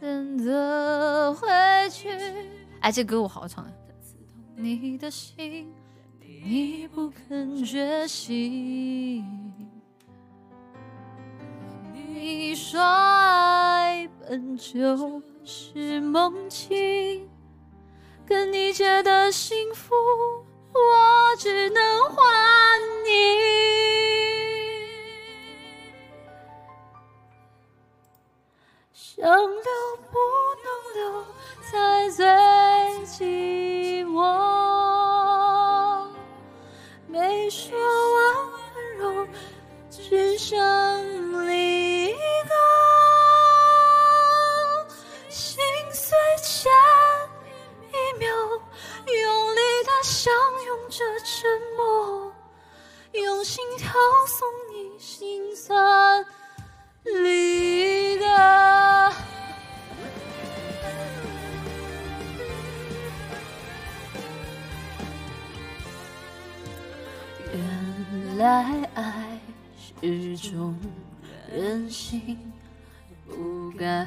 选择回去。哎，这歌我好好唱。你的心，你不肯觉醒。你说爱本就是梦境，跟你借的幸福，想留不能留，才最寂寞。没说完温柔，只剩离歌。心碎前一秒，用力的相拥着沉默，用心跳送你心酸离来爱是种任性，不该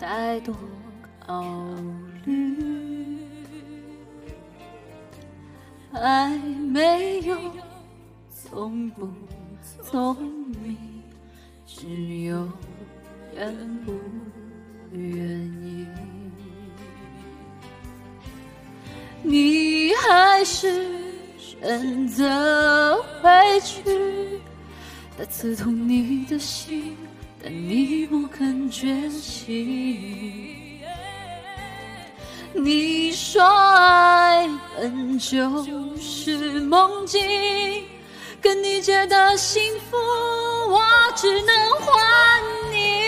太多考虑。爱没有聪不聪明，只有愿不愿意。你还是选择回去，它刺痛你的心，但你不肯觉醒。你说爱本就是梦境，跟你借的幸福，我只能还你。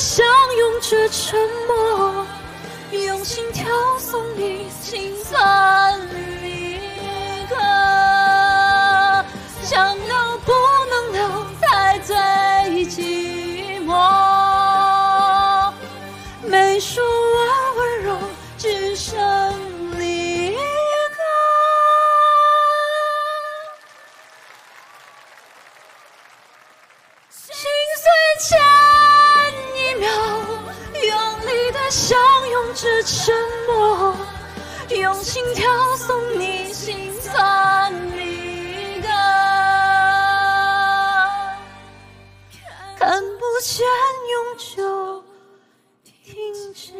相拥着沉默，用心跳送你心酸相拥着沉默，用心跳送你心酸离歌。看不见永久，听见